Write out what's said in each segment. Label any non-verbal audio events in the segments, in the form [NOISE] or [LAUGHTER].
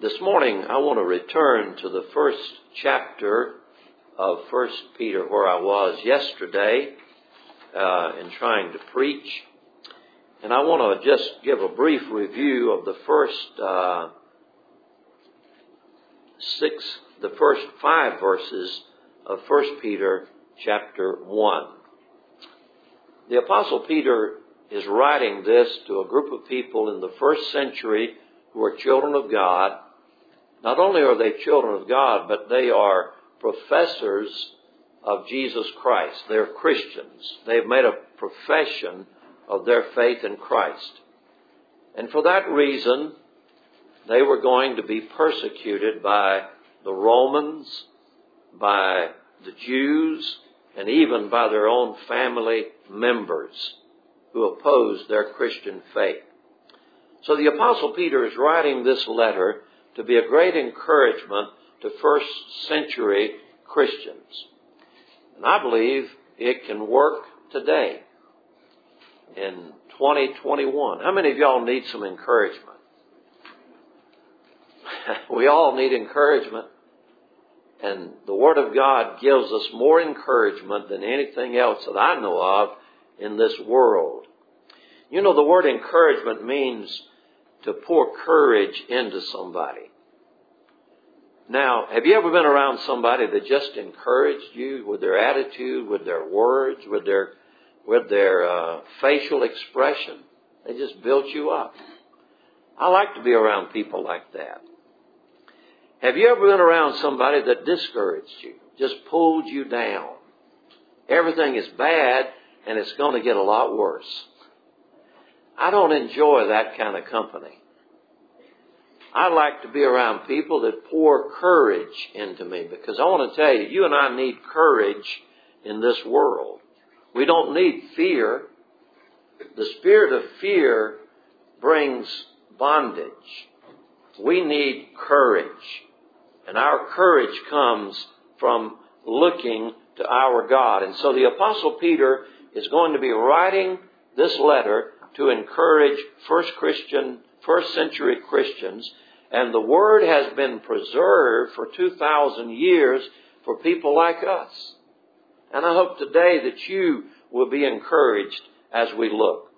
This morning, I want to return to the first chapter of First Peter, where I was yesterday uh, in trying to preach, and I want to just give a brief review of the first uh, six, the first five verses of First Peter chapter one. The Apostle Peter is writing this to a group of people in the first century who are children of God. Not only are they children of God, but they are professors of Jesus Christ. They're Christians. They've made a profession of their faith in Christ. And for that reason, they were going to be persecuted by the Romans, by the Jews, and even by their own family members who opposed their Christian faith. So the Apostle Peter is writing this letter to be a great encouragement to first century Christians. And I believe it can work today in 2021. How many of y'all need some encouragement? [LAUGHS] we all need encouragement. And the Word of God gives us more encouragement than anything else that I know of in this world. You know, the word encouragement means to pour courage into somebody. Now, have you ever been around somebody that just encouraged you with their attitude, with their words, with their with their uh, facial expression? They just built you up. I like to be around people like that. Have you ever been around somebody that discouraged you, just pulled you down? Everything is bad and it's going to get a lot worse. I don't enjoy that kind of company. I like to be around people that pour courage into me because I want to tell you, you and I need courage in this world. We don't need fear. The spirit of fear brings bondage. We need courage. And our courage comes from looking to our God. And so the apostle Peter is going to be writing this letter to encourage first Christian, first century Christians. And the word has been preserved for 2,000 years for people like us. And I hope today that you will be encouraged as we look.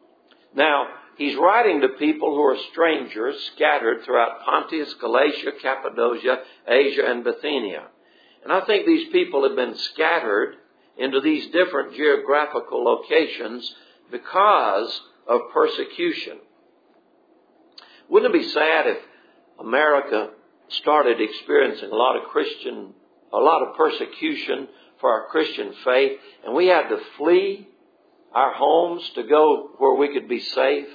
Now, he's writing to people who are strangers scattered throughout Pontus, Galatia, Cappadocia, Asia, and Bithynia. And I think these people have been scattered into these different geographical locations because of persecution. Wouldn't it be sad if America started experiencing a lot of Christian, a lot of persecution for our Christian faith, and we had to flee our homes to go where we could be safe?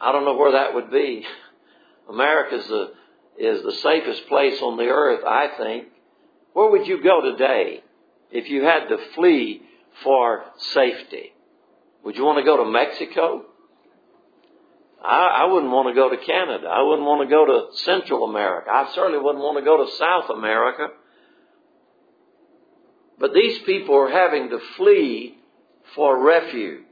I don't know where that would be. [LAUGHS] America is the, is the safest place on the earth, I think. Where would you go today if you had to flee for safety? Would you want to go to Mexico? I, I wouldn't want to go to Canada. I wouldn't want to go to Central America. I certainly wouldn't want to go to South America. But these people are having to flee for refuge.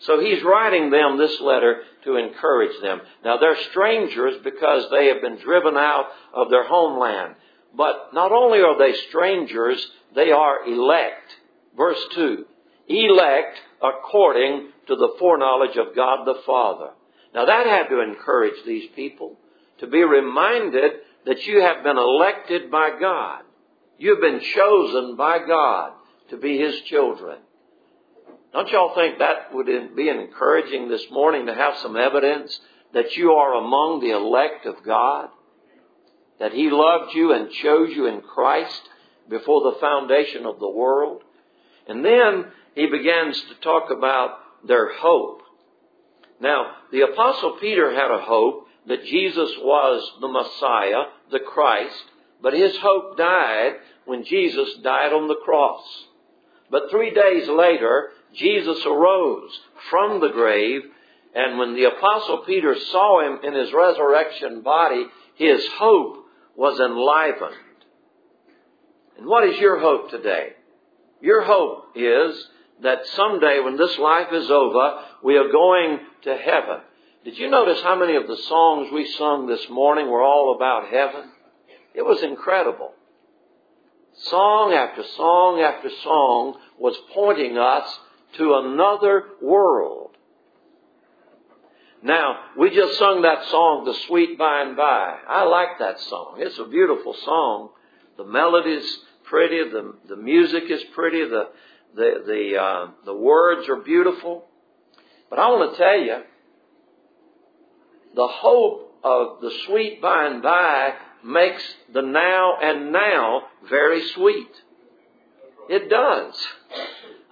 So he's writing them this letter to encourage them. Now they're strangers because they have been driven out of their homeland. But not only are they strangers, they are elect. Verse 2. Elect according to the foreknowledge of God the Father. Now that had to encourage these people to be reminded that you have been elected by God. You've been chosen by God to be His children. Don't y'all think that would be encouraging this morning to have some evidence that you are among the elect of God? That He loved you and chose you in Christ before the foundation of the world? And then he begins to talk about their hope. Now, the apostle Peter had a hope that Jesus was the Messiah, the Christ, but his hope died when Jesus died on the cross. But three days later, Jesus arose from the grave, and when the apostle Peter saw him in his resurrection body, his hope was enlivened. And what is your hope today? Your hope is that someday when this life is over, we are going to heaven. Did you notice how many of the songs we sung this morning were all about heaven? It was incredible. Song after song after song was pointing us to another world. Now, we just sung that song, The Sweet By and By. I like that song. It's a beautiful song. The melody's pretty, the, the music is pretty, the, the, the, uh, the words are beautiful. But I want to tell you, the hope of the sweet by and by makes the now and now very sweet. It does.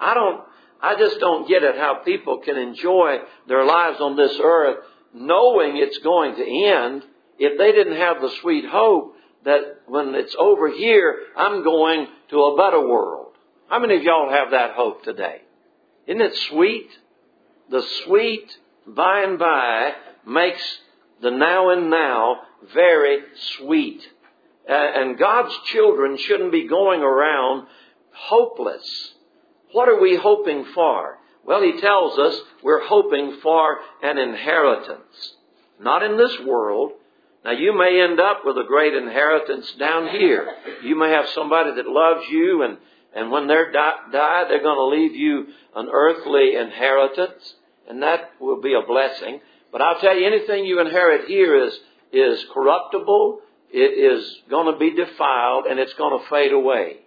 I don't, I just don't get it how people can enjoy their lives on this earth knowing it's going to end if they didn't have the sweet hope that when it's over here, I'm going to a better world. How many of y'all have that hope today? Isn't it sweet? The sweet by and by makes the now and now very sweet. And God's children shouldn't be going around hopeless. What are we hoping for? Well, he tells us we're hoping for an inheritance. Not in this world. Now you may end up with a great inheritance down here. You may have somebody that loves you and, and when die, die they're going to leave you an earthly inheritance and that will be a blessing. But I'll tell you, anything you inherit here is, is corruptible, it is going to be defiled, and it's going to fade away.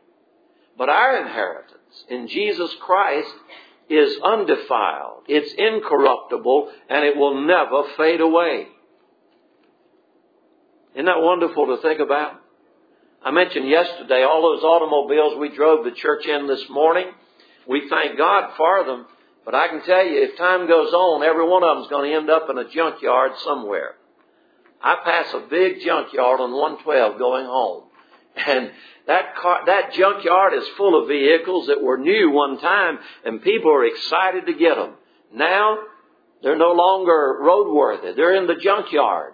But our inheritance in Jesus Christ is undefiled, it's incorruptible, and it will never fade away. Isn't that wonderful to think about? I mentioned yesterday all those automobiles we drove the church in this morning. We thank God for them, but I can tell you, if time goes on, every one of them is going to end up in a junkyard somewhere. I pass a big junkyard on 112 going home. And that car, that junkyard is full of vehicles that were new one time and people are excited to get them. Now, they're no longer roadworthy. They're in the junkyard.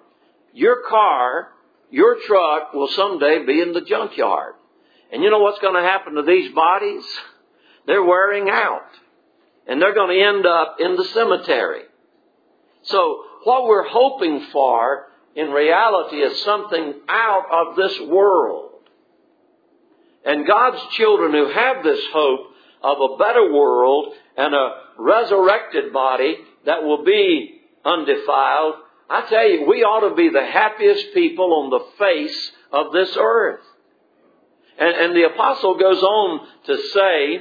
Your car, your truck will someday be in the junkyard. And you know what's going to happen to these bodies? They're wearing out. And they're going to end up in the cemetery. So what we're hoping for in reality is something out of this world. And God's children who have this hope of a better world and a resurrected body that will be undefiled, I tell you, we ought to be the happiest people on the face of this earth. And, and the apostle goes on to say,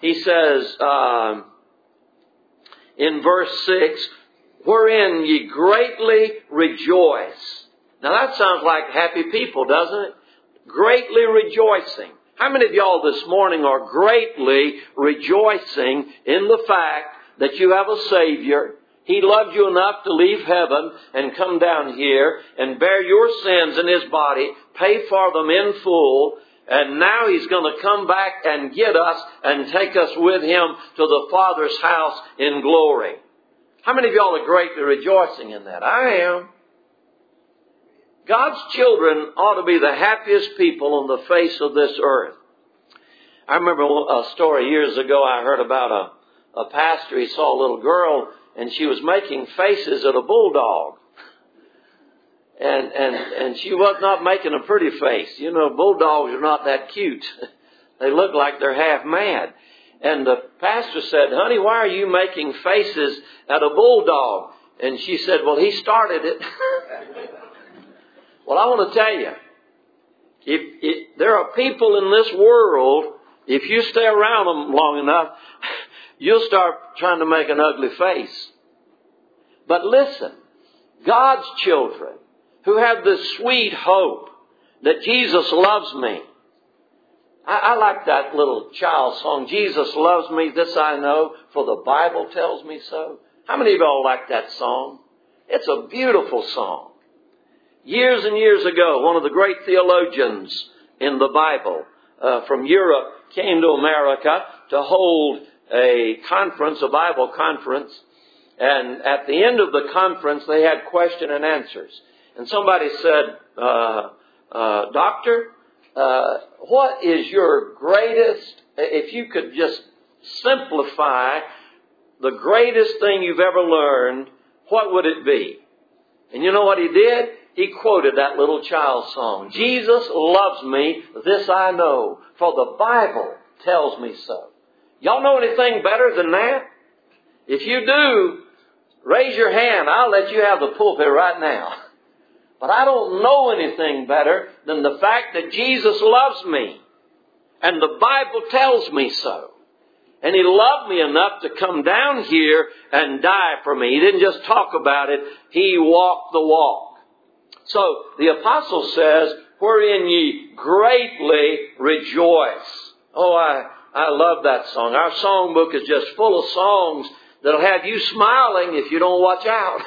he says uh, in verse 6, wherein ye greatly rejoice. Now that sounds like happy people, doesn't it? Greatly rejoicing. How many of y'all this morning are greatly rejoicing in the fact that you have a Savior? He loved you enough to leave heaven and come down here and bear your sins in His body, pay for them in full, and now He's going to come back and get us and take us with Him to the Father's house in glory. How many of y'all are greatly rejoicing in that? I am. God's children ought to be the happiest people on the face of this earth. I remember a story years ago I heard about a, a pastor. He saw a little girl and she was making faces at a bulldog. And, and, and she was not making a pretty face. You know, bulldogs are not that cute. [LAUGHS] they look like they're half mad. And the pastor said, honey, why are you making faces at a bulldog? And she said, well, he started it. [LAUGHS] Well, I want to tell you, if, if there are people in this world, if you stay around them long enough, [LAUGHS] you'll start trying to make an ugly face. But listen, God's children who have the sweet hope that Jesus loves me. I, I like that little child song, Jesus loves me, this I know, for the Bible tells me so. How many of y'all like that song? It's a beautiful song. Years and years ago, one of the great theologians in the Bible uh, from Europe came to America to hold a conference, a Bible conference, and at the end of the conference, they had question and answers. And somebody said, uh, uh, Doctor, uh, what is your greatest, if you could just simplify the greatest thing you've ever learned what would it be? And you know what he did? He quoted that little child song. Jesus loves me, this I know, for the Bible tells me so. Y'all know anything better than that? If you do, raise your hand. I'll let you have the pulpit right now. But I don't know anything better than the fact that Jesus loves me. And the Bible tells me so. And He loved me enough to come down here and die for me. He didn't just talk about it, He walked the walk. So the apostle says, wherein ye greatly rejoice. Oh, I, I love that song. Our songbook is just full of songs that'll have you smiling if you don't watch out.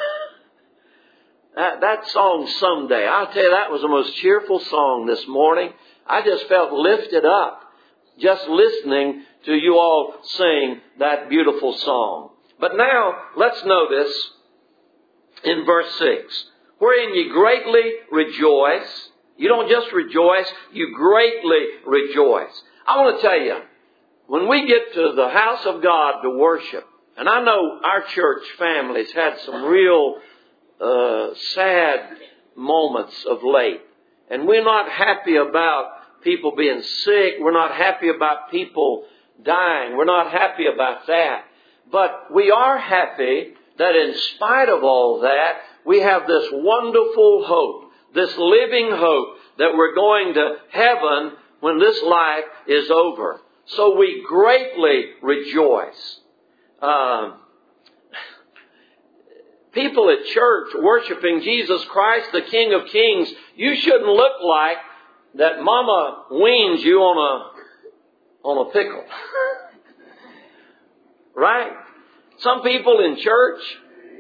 [LAUGHS] that, that song someday, I'll tell you, that was the most cheerful song this morning. I just felt lifted up just listening to you all sing that beautiful song. But now, let's notice in verse 6, wherein ye greatly rejoice. You don't just rejoice, you greatly rejoice. I want to tell you, when we get to the house of God to worship, and I know our church families had some real uh, sad moments of late, and we're not happy about people being sick. We're not happy about people dying. We're not happy about that. But we are happy that in spite of all that, we have this wonderful hope, this living hope that we're going to heaven when this life is over. So we greatly rejoice. Um, people at church worshiping Jesus Christ, the King of Kings, you shouldn't look like that mama weans you on a, on a pickle. [LAUGHS] right? Some people in church,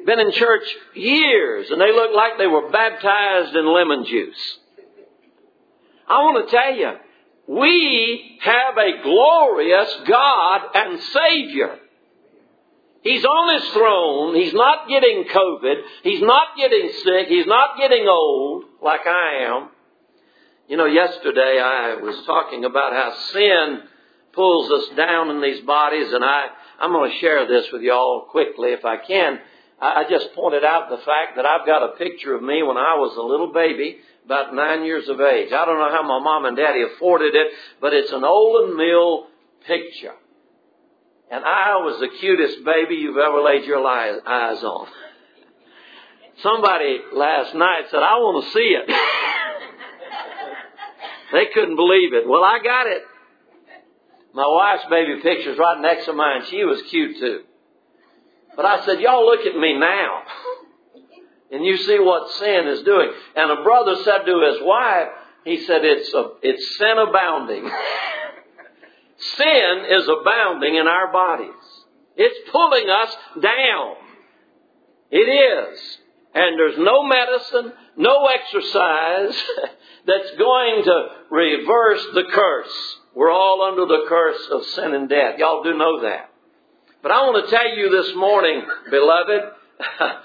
been in church years, and they look like they were baptized in lemon juice. I want to tell you, we have a glorious God and Savior. He's on his throne. He's not getting COVID. He's not getting sick. He's not getting old like I am. You know, yesterday I was talking about how sin pulls us down in these bodies, and I, I'm going to share this with you all quickly if I can. I just pointed out the fact that I've got a picture of me when I was a little baby, about nine years of age. I don't know how my mom and daddy afforded it, but it's an Olan Mill picture. And I was the cutest baby you've ever laid your eyes on. Somebody last night said, I want to see it. They couldn't believe it. Well, I got it. My wife's baby picture's right next to mine. She was cute too. But I said, y'all look at me now. [LAUGHS] And you see what sin is doing. And a brother said to his wife, he said, it's, a, it's sin abounding. [LAUGHS] sin is abounding in our bodies. It's pulling us down. It is. And there's no medicine, no exercise, [LAUGHS] that's going to reverse the curse. We're all under the curse of sin and death. Y'all do know that. But I want to tell you this morning, beloved, [LAUGHS]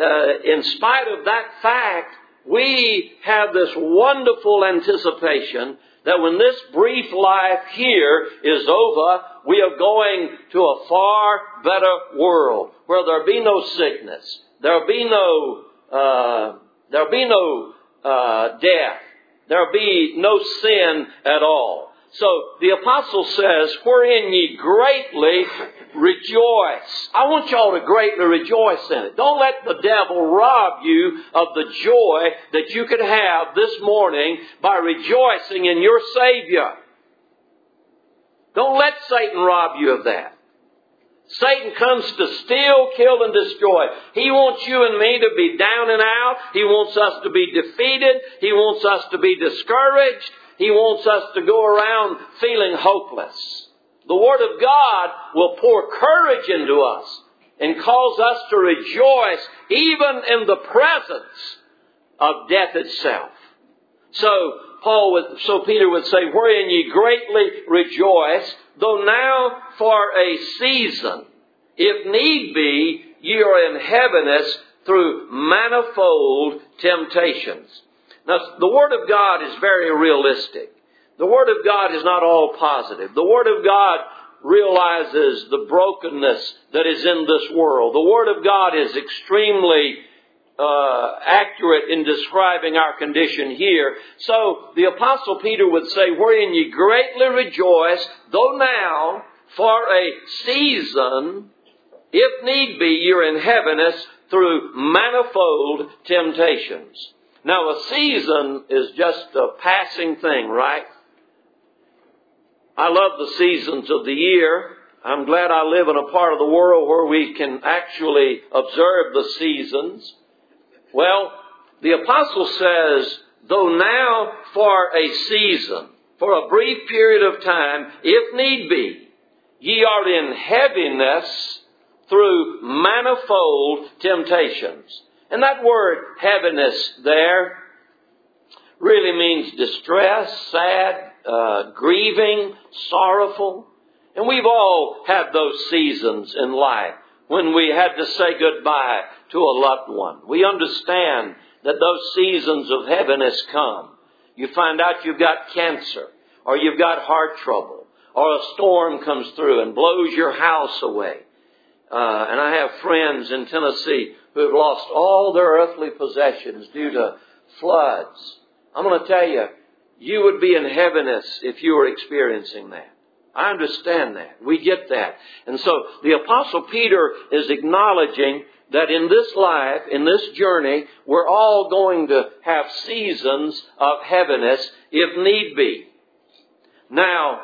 uh, in spite of that fact, we have this wonderful anticipation that when this brief life here is over, we are going to a far better world where there'll be no sickness, there'll be no, uh, there'll be no uh, death, There'll be no sin at all. So the apostle says, wherein ye greatly rejoice. I want y'all to greatly rejoice in it. Don't let the devil rob you of the joy that you could have this morning by rejoicing in your Savior. Don't let Satan rob you of that. Satan comes to steal, kill, and destroy. He wants you and me to be down and out. He wants us to be defeated. He wants us to be discouraged. He wants us to go around feeling hopeless. The Word of God will pour courage into us and cause us to rejoice even in the presence of death itself. So, Paul would, so Peter would say, wherein ye greatly rejoice, though now for a season, if need be, ye are in heaviness through manifold temptations. Now, the Word of God is very realistic. The Word of God is not all positive. The Word of God realizes the brokenness that is in this world. The Word of God is extremely uh, accurate in describing our condition here. So the Apostle Peter would say, Wherein ye greatly rejoice, though now for a season, if need be, you're in heaviness through manifold temptations. Now, a season is just a passing thing, right? I love the seasons of the year. I'm glad I live in a part of the world where we can actually observe the seasons. Well, the apostle says, though now for a season, for a brief period of time, if need be, ye are in heaviness through manifold temptations. And that word heaviness there really means distress, sad, uh, grieving, sorrowful. And we've all had those seasons in life when we had to say goodbye to a loved one. We understand that those seasons of heaviness come. You find out you've got cancer, or you've got heart trouble, or a storm comes through and blows your house away. Uh, and I have friends in Tennessee who have lost all their earthly possessions due to floods. I'm going to tell you, you would be in heaviness if you were experiencing that. I understand that. We get that. And so the apostle Peter is acknowledging that in this life, in this journey, we're all going to have seasons of heaviness if need be. Now,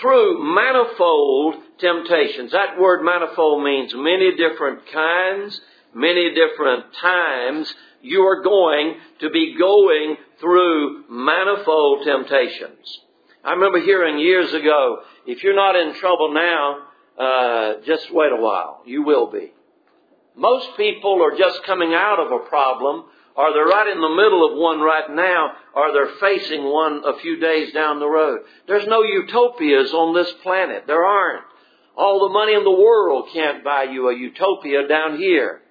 through manifold temptations, that word manifold means many different kinds, many different times, you are going to be going through manifold temptations. I remember hearing years ago, if you're not in trouble now, uh, just wait a while. You will be. Most people are just coming out of a problem, or they're right in the middle of one right now, or they're facing one a few days down the road. There's no utopias on this planet. There aren't. All the money in the world can't buy you a utopia down here.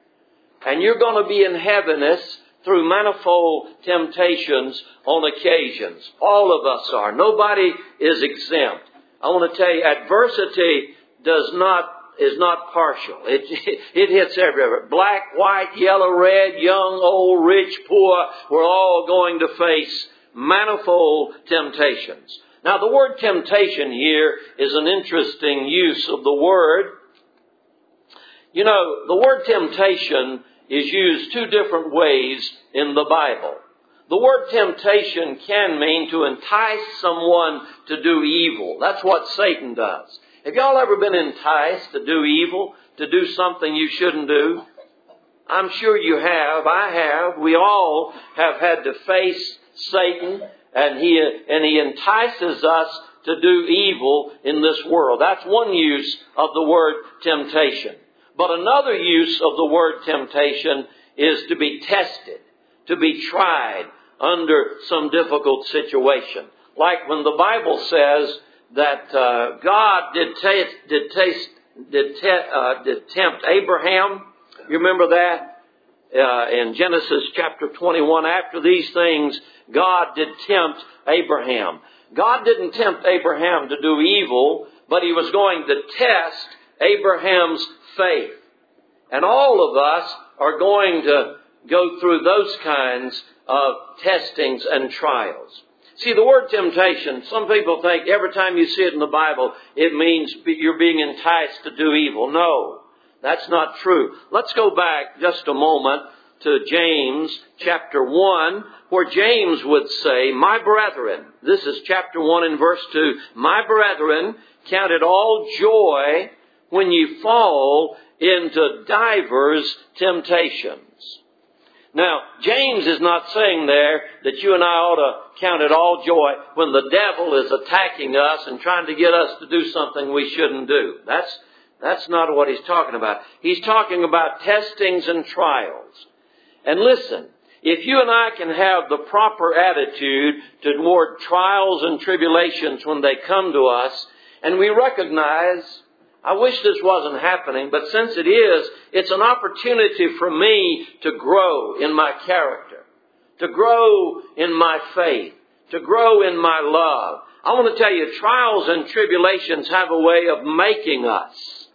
And you're going to be in heaviness through manifold temptations on occasions. All of us are. Nobody is exempt. I want to tell you, adversity does not is not partial. It, [LAUGHS] it hits everywhere. Black, white, yellow, red, young, old, rich, poor, we're all going to face manifold temptations. Now the word temptation here is an interesting use of the word. You know, the word temptation is used two different ways in the Bible. The word temptation can mean to entice someone to do evil. That's what Satan does. Have y'all ever been enticed to do evil, to do something you shouldn't do? I'm sure you have. I have. We all have had to face Satan and he, and he entices us to do evil in this world. That's one use of the word temptation. But another use of the word temptation is to be tested, to be tried under some difficult situation. Like when the Bible says that uh, God did, taste, did, taste, did, te- uh, did tempt Abraham. You remember that? Uh, in Genesis chapter 21, after these things, God did tempt Abraham. God didn't tempt Abraham to do evil, but he was going to test Abraham's faith. And all of us are going to go through those kinds of testings and trials. See, the word temptation, some people think every time you see it in the Bible, it means you're being enticed to do evil. No, that's not true. Let's go back just a moment to James chapter 1, where James would say, My brethren, this is chapter 1 and verse 2, My brethren, count it all joy when you fall into divers temptations. Now, James is not saying there that you and I ought to count it all joy when the devil is attacking us and trying to get us to do something we shouldn't do. That's, that's not what he's talking about. He's talking about testings and trials. And listen, if you and I can have the proper attitude toward trials and tribulations when they come to us, and we recognize I wish this wasn't happening, but since it is, it's an opportunity for me to grow in my character, to grow in my faith, to grow in my love. I want to tell you, trials and tribulations have a way of making us.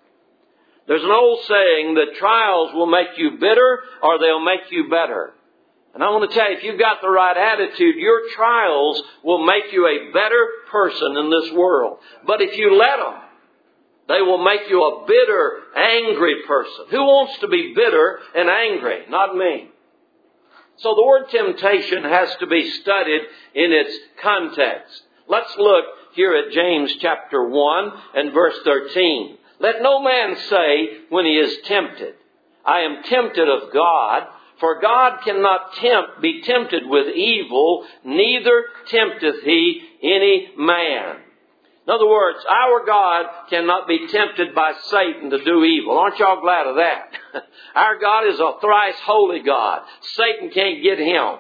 There's an old saying that trials will make you bitter or they'll make you better. And I want to tell you, if you've got the right attitude, your trials will make you a better person in this world. But if you let them, they will make you a bitter, angry person. Who wants to be bitter and angry? Not me. So the word temptation has to be studied in its context. Let's look here at James chapter 1 and verse 13. Let no man say when he is tempted, I am tempted of God, for God cannot tempt, be tempted with evil, neither tempteth he any man. In other words, our God cannot be tempted by Satan to do evil. Aren't y'all glad of that? [LAUGHS] our God is a thrice holy God. Satan can't get him.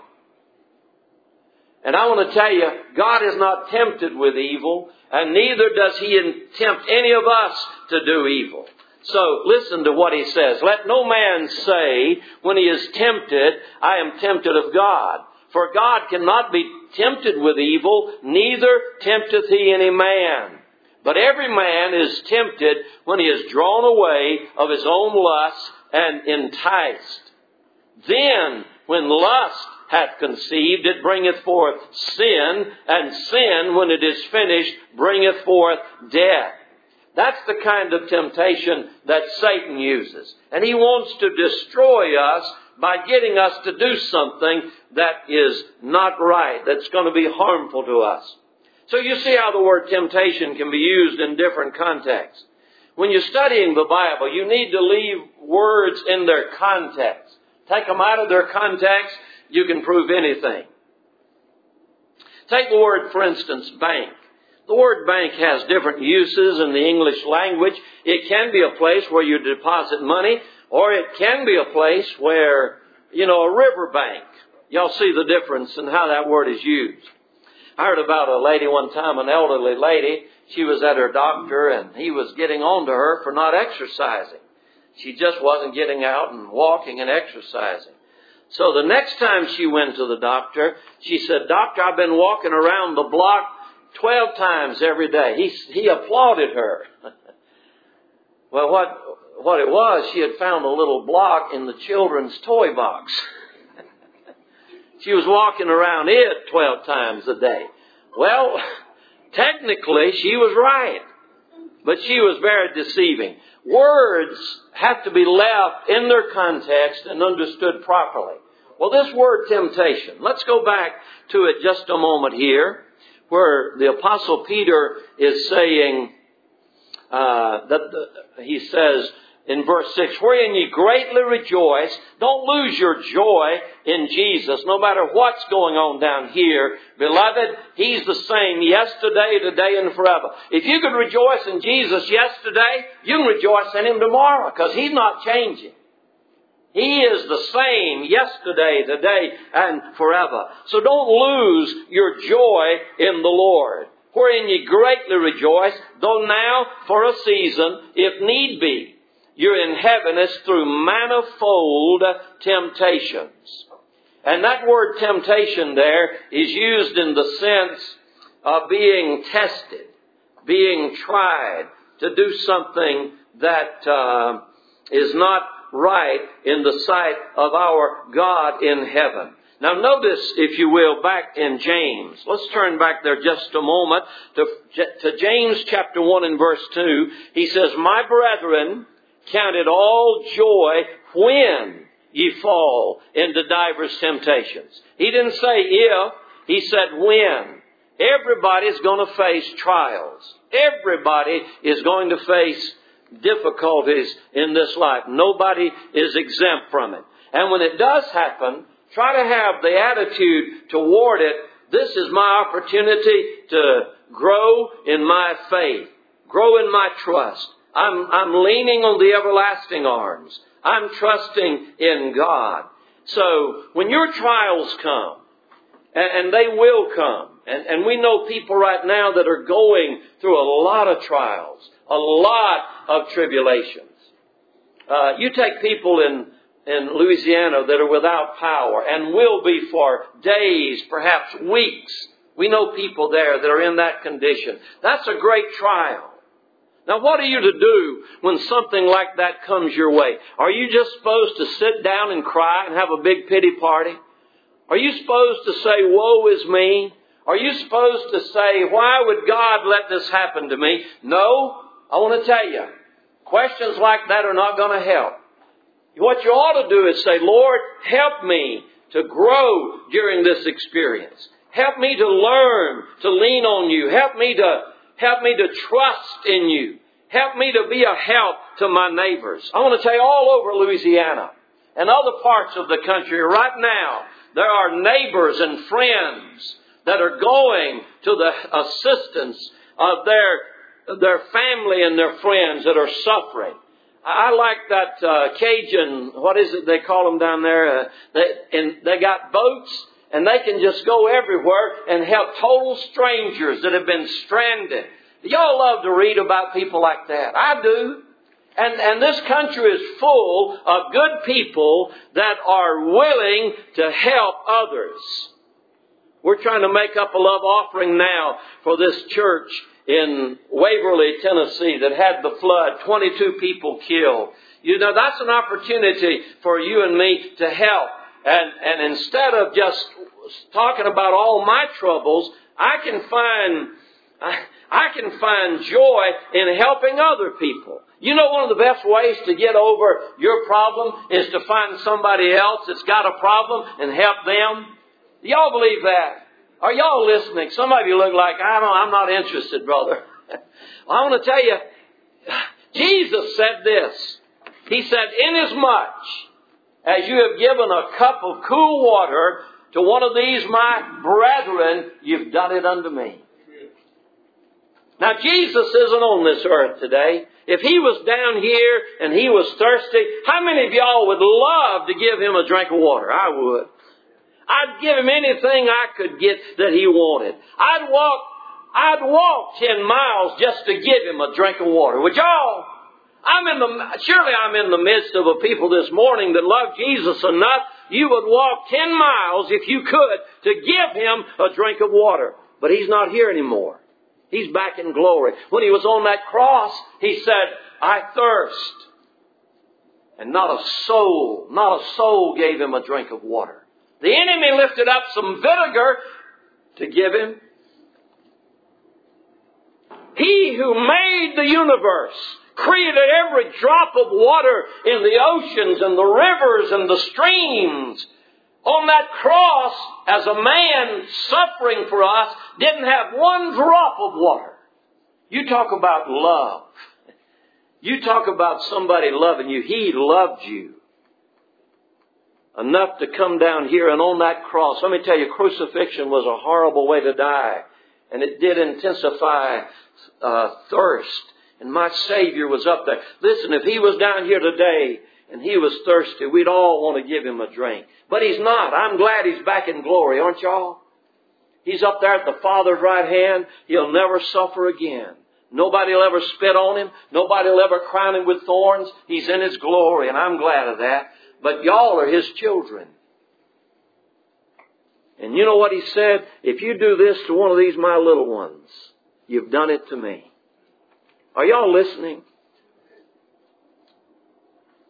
And I want to tell you, God is not tempted with evil, and neither does He tempt any of us to do evil. So listen to what He says. Let no man say when he is tempted, I am tempted of God. For God cannot be tempted with evil, neither tempteth He any man. But every man is tempted when he is drawn away of his own lust and enticed. Then, when lust hath conceived, it bringeth forth sin, and sin, when it is finished, bringeth forth death. That's the kind of temptation that Satan uses. And he wants to destroy us by getting us to do something that is not right, that's going to be harmful to us. So you see how the word temptation can be used in different contexts. When you're studying the Bible, you need to leave words in their context. Take them out of their context you can prove anything. Take the word, for instance, bank. The word bank has different uses in the English language. It can be a place where you deposit money, or it can be a place where, you know, a river bank. Y'all see the difference in how that word is used. I heard about a lady one time, an elderly lady. She was at her doctor and he was getting on to her for not exercising. She just wasn't getting out and walking and exercising. So the next time she went to the doctor, she said, Doctor, I've been walking around the block 12 times every day. He, he applauded her. [LAUGHS] well, what, what it was, she had found a little block in the children's toy box. [LAUGHS] she was walking around it 12 times a day. Well, [LAUGHS] technically she was right, but she was very deceiving. Words have to be left in their context and understood properly. Well, this word temptation, let's go back to it just a moment here, where the Apostle Peter is saying uh, that the, he says in verse 6, wherein ye greatly rejoice. Don't lose your joy in Jesus, no matter what's going on down here. Beloved, He's the same yesterday, today, and forever. If you could rejoice in Jesus yesterday, you can rejoice in Him tomorrow, because He's not changing. He is the same yesterday, today, and forever. So don't lose your joy in the Lord, wherein ye greatly rejoice, though now for a season, if need be, you're in heaviness through manifold temptations. And that word temptation there is used in the sense of being tested, being tried to do something that uh, is not right in the sight of our God in heaven. Now notice, if you will, back in James. Let's turn back there just a moment to, to James chapter 1 and verse 2. He says, My brethren, count it all joy when ye fall into divers temptations. He didn't say if, he said when. Everybody's going to face trials. Everybody is going to face difficulties in this life. Nobody is exempt from it. And when it does happen, try to have the attitude toward it. This is my opportunity to grow in my faith, grow in my trust. I'm, I'm leaning on the everlasting arms. I'm trusting in God. So when your trials come, and, they will come, and, and we know people right now that are going through a lot of trials, a lot of tribulations. Uh, you take people in, in Louisiana that are without power and will be for days, perhaps weeks, We know people there that are in that condition. That's a great trial. Now what are you to do when something like that comes your way? Are you just supposed to sit down and cry and have a big pity party? Are you supposed to say, woe is me? Are you supposed to say, why would God let this happen to me? No. I want to tell you, questions like that are not going to help. What you ought to do is say, Lord, help me to grow during this experience. Help me to learn to lean on you. Help me to, help me to trust in you. Help me to be a help to my neighbors. I want to tell you all over Louisiana and other parts of the country right now, there are neighbors and friends that are going to the assistance of their, their family and their friends that are suffering. I like that uh, Cajun. What is it they call them down there? Uh, they, and they got boats, and they can just go everywhere and help total strangers that have been stranded. Y'all love to read about people like that. I do. And, and this country is full of good people that are willing to help others. We're trying to make up a love offering now for this church in Waverly, Tennessee that had the flood, 22 people killed. You know, that's an opportunity for you and me to help. And, and instead of just talking about all my troubles, I can find, I, [LAUGHS] I can find joy in helping other people. You know one of the best ways to get over your problem is to find somebody else that's got a problem and help them. Y'all believe that? Are y'all listening? Some of you look like, I don't, I'm not interested, brother. [LAUGHS] well, I want to tell you, [SIGHS] Jesus said this. He said, inasmuch as you have given a cup of cool water to one of these my brethren, you've done it unto me. Now Jesus isn't on this earth today. If he was down here and he was thirsty, how many of y'all would love to give him a drink of water? I would. I'd give him anything I could get that he wanted. I'd walk, I'd walk 10 miles just to give him a drink of water. Would y'all? I'm in the, surely I'm in the midst of a people this morning that love Jesus enough you would walk 10 miles if you could to give him a drink of water. But he's not here anymore. He's back in glory. When he was on that cross, he said, I thirst. And not a soul, not a soul gave him a drink of water. The enemy lifted up some vinegar to give him. He who made the universe created every drop of water in the oceans and the rivers and the streams. On that cross, as a man suffering for us, didn't have one drop of water. You talk about love. You talk about somebody loving you. He loved you enough to come down here and on that cross. Let me tell you, crucifixion was a horrible way to die. And it did intensify uh, thirst. And my Savior was up there. Listen, if He was down here today and He was thirsty, we'd all want to give Him a drink. But He's not. I'm glad He's back in glory, aren't y'all? He's up there at the Father's right hand. He'll never suffer again. Nobody will ever spit on him. Nobody will ever crown him with thorns. He's in his glory, and I'm glad of that. But y'all are his children. And you know what he said? If you do this to one of these my little ones, you've done it to me. Are y'all listening?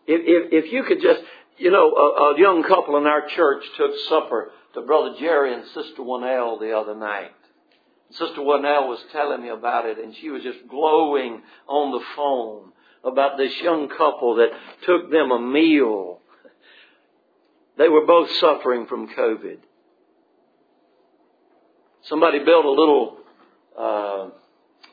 If, if, if you could just, you know, a, a, young couple in our church took supper to Brother Jerry and Sister Winnell the other night. Sister Winnell was telling me about it and she was just glowing on the phone about this young couple that took them a meal they were both suffering from COVID. Somebody built a little uh,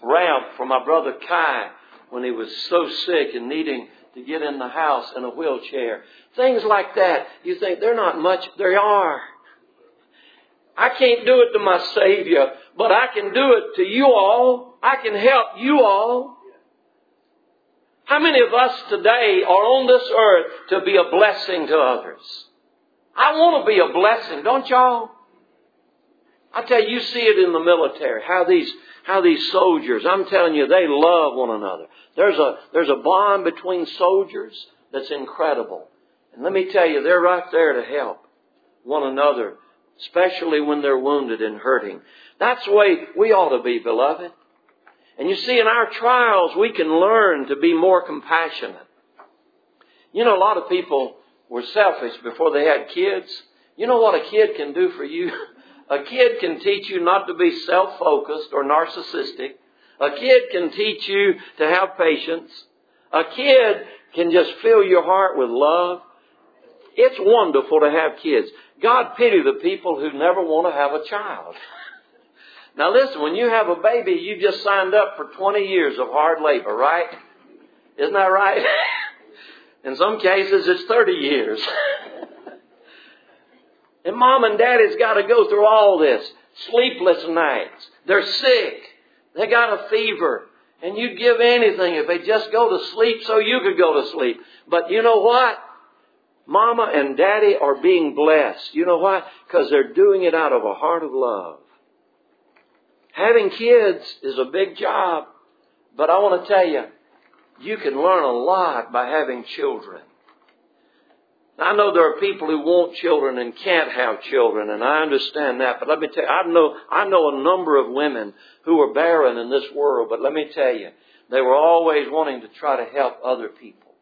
ramp for my brother Kai when he was so sick and needing to get in the house in a wheelchair. Things like that. You think they're not much. They are. I can't do it to my Savior, but I can do it to you all. I can help you all. How many of us today are on this earth to be a blessing to others? I want to be a blessing, don't y'all? I tell you, you see it in the military, how these, how these soldiers, I'm telling you, they love one another. There's a, there's a bond between soldiers that's incredible. And let me tell you, they're right there to help one another especially when they're wounded and hurting. That's the way we ought to be, beloved. And you see, in our trials, we can learn to be more compassionate. You know, a lot of people were selfish before they had kids. You know what a kid can do for you? [LAUGHS] A kid can teach you not to be self-focused or narcissistic. A kid can teach you to have patience. A kid can just fill your heart with love. It's wonderful to have kids. God pity the people who never want to have a child. [LAUGHS] Now listen, when you have a baby, you just signed up for 20 years of hard labor, right? Isn't that right? [LAUGHS] In some cases, it's 30 years. [LAUGHS] and mom and daddy's got to go through all this. Sleepless nights. They're sick. They got a fever. And you'd give anything if they just go to sleep so you could go to sleep. But you know what? Mama and daddy are being blessed. You know why? Because they're doing it out of a heart of love. Having kids is a big job, but I want to tell you, you can learn a lot by having children. I know there are people who want children and can't have children, and I understand that. But let me tell you, I know I know a number of women who are barren in this world. But let me tell you, they were always wanting to try to help other people.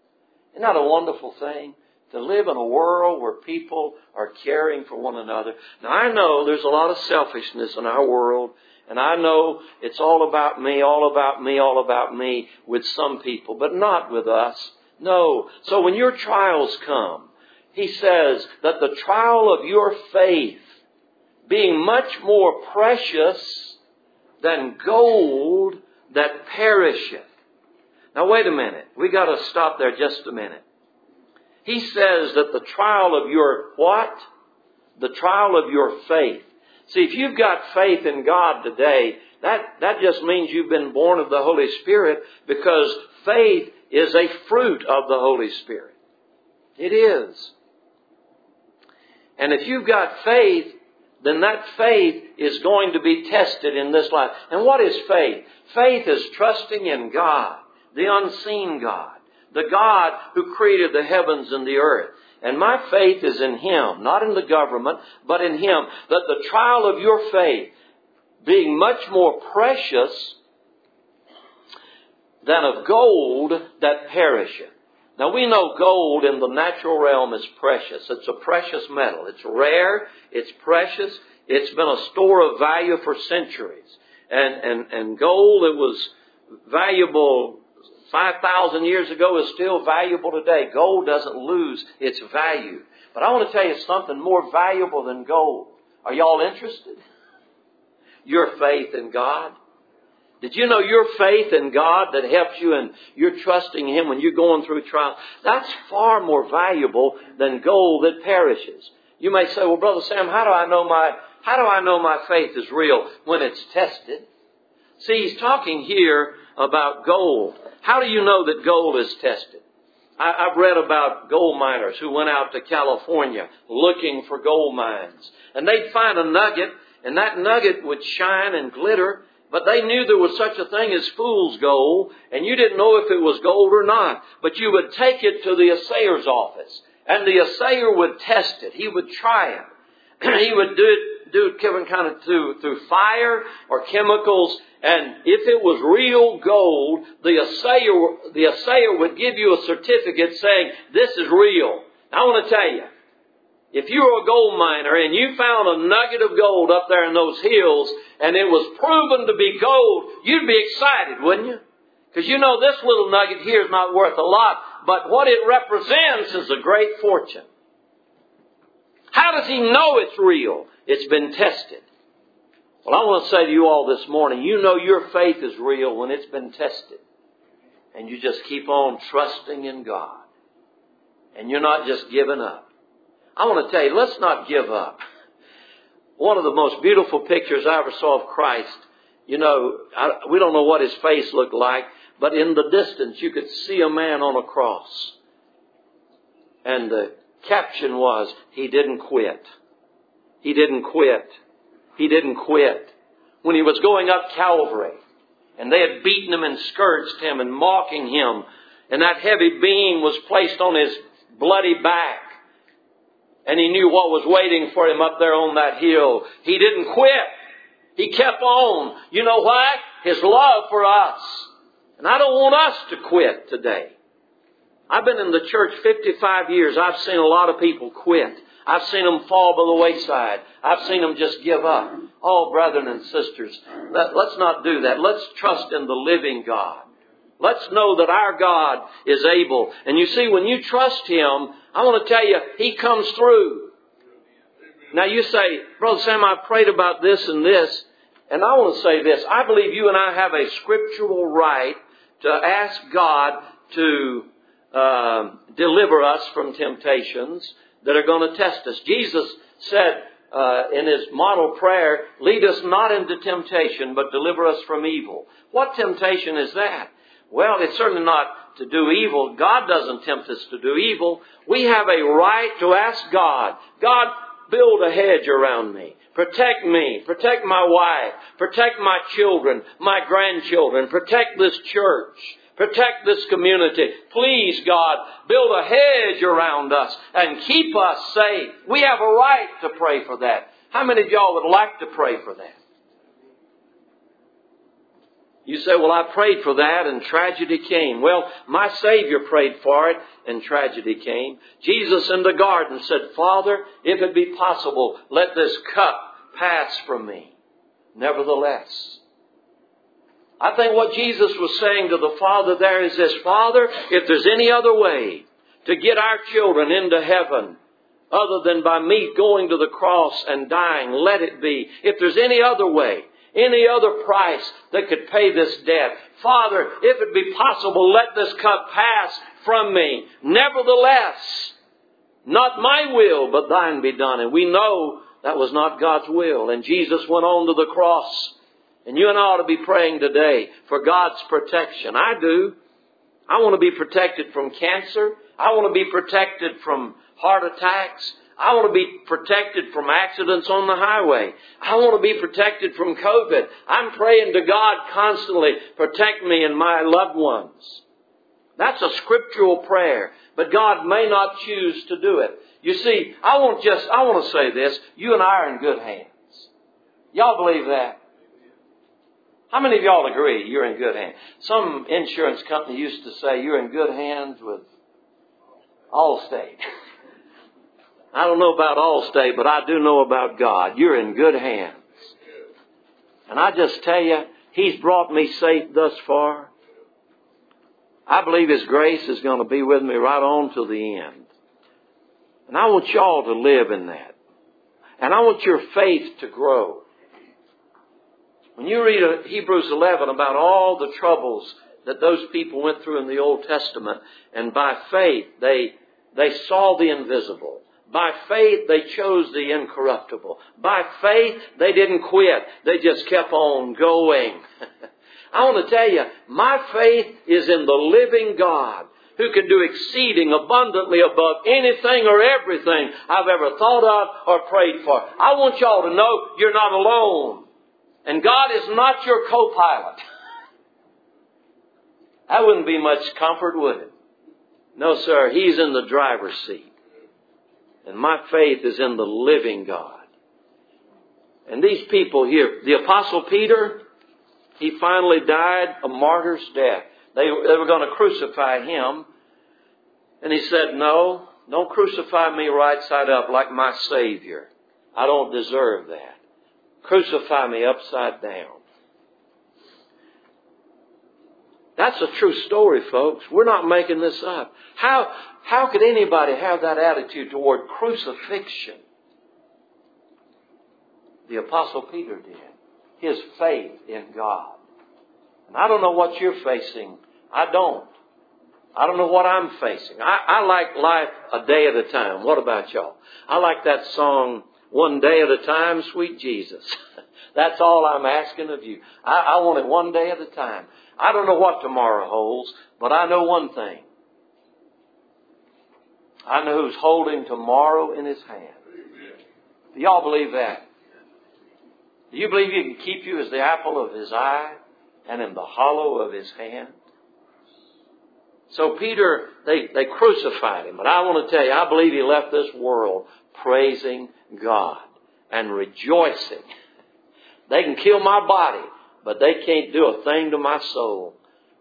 Isn't that a wonderful thing? To live in a world where people are caring for one another. Now I know there's a lot of selfishness in our world, and I know it's all about me, all about me, all about me with some people, but not with us. No. So when your trials come, he says that the trial of your faith, being much more precious than gold that perisheth. Now wait a minute. We gotta stop there just a minute. He says that the trial of your what? The trial of your faith. See, if you've got faith in God today, that, that just means you've been born of the Holy Spirit because faith is a fruit of the Holy Spirit. It is. And if you've got faith, then that faith is going to be tested in this life. And what is faith? Faith is trusting in God, the unseen God, the God who created the heavens and the earth. And my faith is in Him, not in the government, but in Him. That the trial of your faith, being much more precious than of gold that perisheth. Now we know gold in the natural realm is precious. It's a precious metal. It's rare. It's precious. It's been a store of value for centuries. And, and, and gold, it was valuable 5,000 years ago is still valuable today. Gold doesn't lose its value. But I want to tell you something more valuable than gold. Are y'all interested? Your faith in God. Did you know your faith in God that helps you and you're trusting Him when you're going through trials? That's far more valuable than gold that perishes. You may say, well, Brother Sam, how do I know my, how do I know my faith is real when it's tested? See, he's talking here about gold. How do you know that gold is tested? I, have read about gold miners who went out to California looking for gold mines. And they'd find a nugget, and that nugget would shine and glitter, but they knew there was such a thing as fool's gold, and you didn't know if it was gold or not. But you would take it to the assayer's office, and the assayer would test it. He would try it. [CLEARS THROAT] he would do it, do it kind of through, through fire or chemicals, and if it was real gold, the assayer, the assayer would give you a certificate saying, this is real. I want to tell you, if you were a gold miner and you found a nugget of gold up there in those hills and it was proven to be gold, you'd be excited, wouldn't you? Because you know this little nugget here is not worth a lot, but what it represents is a great fortune. How does he know it's real? It's been tested. Well, I want to say to you all this morning, you know your faith is real when it's been tested. And you just keep on trusting in God. And you're not just giving up. I want to tell you, let's not give up. One of the most beautiful pictures I ever saw of Christ, you know, I, we don't know what his face looked like, but in the distance you could see a man on a cross. And the caption was, he didn't quit. He didn't quit. He didn't quit. When he was going up Calvary, and they had beaten him and scourged him and mocking him, and that heavy beam was placed on his bloody back, and he knew what was waiting for him up there on that hill. He didn't quit. He kept on. You know why? His love for us. And I don't want us to quit today. I've been in the church 55 years. I've seen a lot of people quit. I've seen them fall by the wayside. I've seen them just give up. Oh, brethren and sisters, let, us not do that. Let's trust in the living God. Let's know that our God is able. And you see, when you trust Him, I want to tell you, He comes through. Now you say, Brother Sam, I prayed about this and this. And I want to say this. I believe you and I have a scriptural right to ask God to uh, deliver us from temptations that are going to test us. Jesus said uh, in his model prayer, lead us not into temptation, but deliver us from evil. What temptation is that? Well, it's certainly not to do evil. God doesn't tempt us to do evil. We have a right to ask God, God, build a hedge around me. Protect me. Protect my wife. Protect my children, my grandchildren. Protect this church. Protect this community. Please, God, build a hedge around us and keep us safe. We have a right to pray for that. How many of y'all would like to pray for that? You say, well, I prayed for that and tragedy came. Well, my Savior prayed for it and tragedy came. Jesus in the garden said, Father, if it be possible, let this cup pass from me. Nevertheless, I think what Jesus was saying to the Father there is this, Father, if there's any other way to get our children into heaven other than by me going to the cross and dying, let it be. If there's any other way, any other price that could pay this debt, Father, if it be possible, let this cup pass from me. Nevertheless, not my will, but thine be done. And we know that was not God's will. And Jesus went on to the cross and you and I ought to be praying today for God's protection. I do. I want to be protected from cancer. I want to be protected from heart attacks. I want to be protected from accidents on the highway. I want to be protected from COVID. I'm praying to God constantly, protect me and my loved ones. That's a scriptural prayer, but God may not choose to do it. You see, I want just, I want to say this, you and I are in good hands. Y'all believe that? How many of y'all agree you're in good hands? Some insurance company used to say you're in good hands with Allstate. [LAUGHS] I don't know about Allstate, but I do know about God. You're in good hands. And I just tell you, He's brought me safe thus far. I believe His grace is going to be with me right on to the end. And I want y'all to live in that. And I want your faith to grow. When you read Hebrews 11 about all the troubles that those people went through in the Old Testament, and by faith they, they saw the invisible. By faith they chose the incorruptible. By faith they didn't quit. They just kept on going. [LAUGHS] I want to tell you, my faith is in the living God who can do exceeding abundantly above anything or everything I've ever thought of or prayed for. I want y'all to know you're not alone. And God is not your co-pilot. That wouldn't be much comfort, would it? No, sir. He's in the driver's seat. And my faith is in the living God. And these people here, the apostle Peter, he finally died a martyr's death. They, they were going to crucify him. And he said, no, don't crucify me right side up like my Savior. I don't deserve that. Crucify me upside down. That's a true story, folks. We're not making this up. How, how could anybody have that attitude toward crucifixion? The Apostle Peter did. His faith in God. And I don't know what you're facing. I don't. I don't know what I'm facing. I, I like life a day at a time. What about y'all? I like that song, one day at a time, sweet Jesus. [LAUGHS] That's all I'm asking of you. I, I want it one day at a time. I don't know what tomorrow holds, but I know one thing. I know who's holding tomorrow in his hand. Do y'all believe that? Do you believe he can keep you as the apple of his eye and in the hollow of his hand? So Peter, they, they crucified him. But I want to tell you, I believe he left this world praising God and rejoicing. They can kill my body, but they can't do a thing to my soul.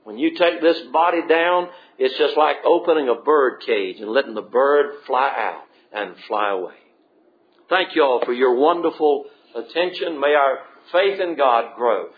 When you take this body down, it's just like opening a bird cage and letting the bird fly out and fly away. Thank you all for your wonderful attention. May our faith in God grow.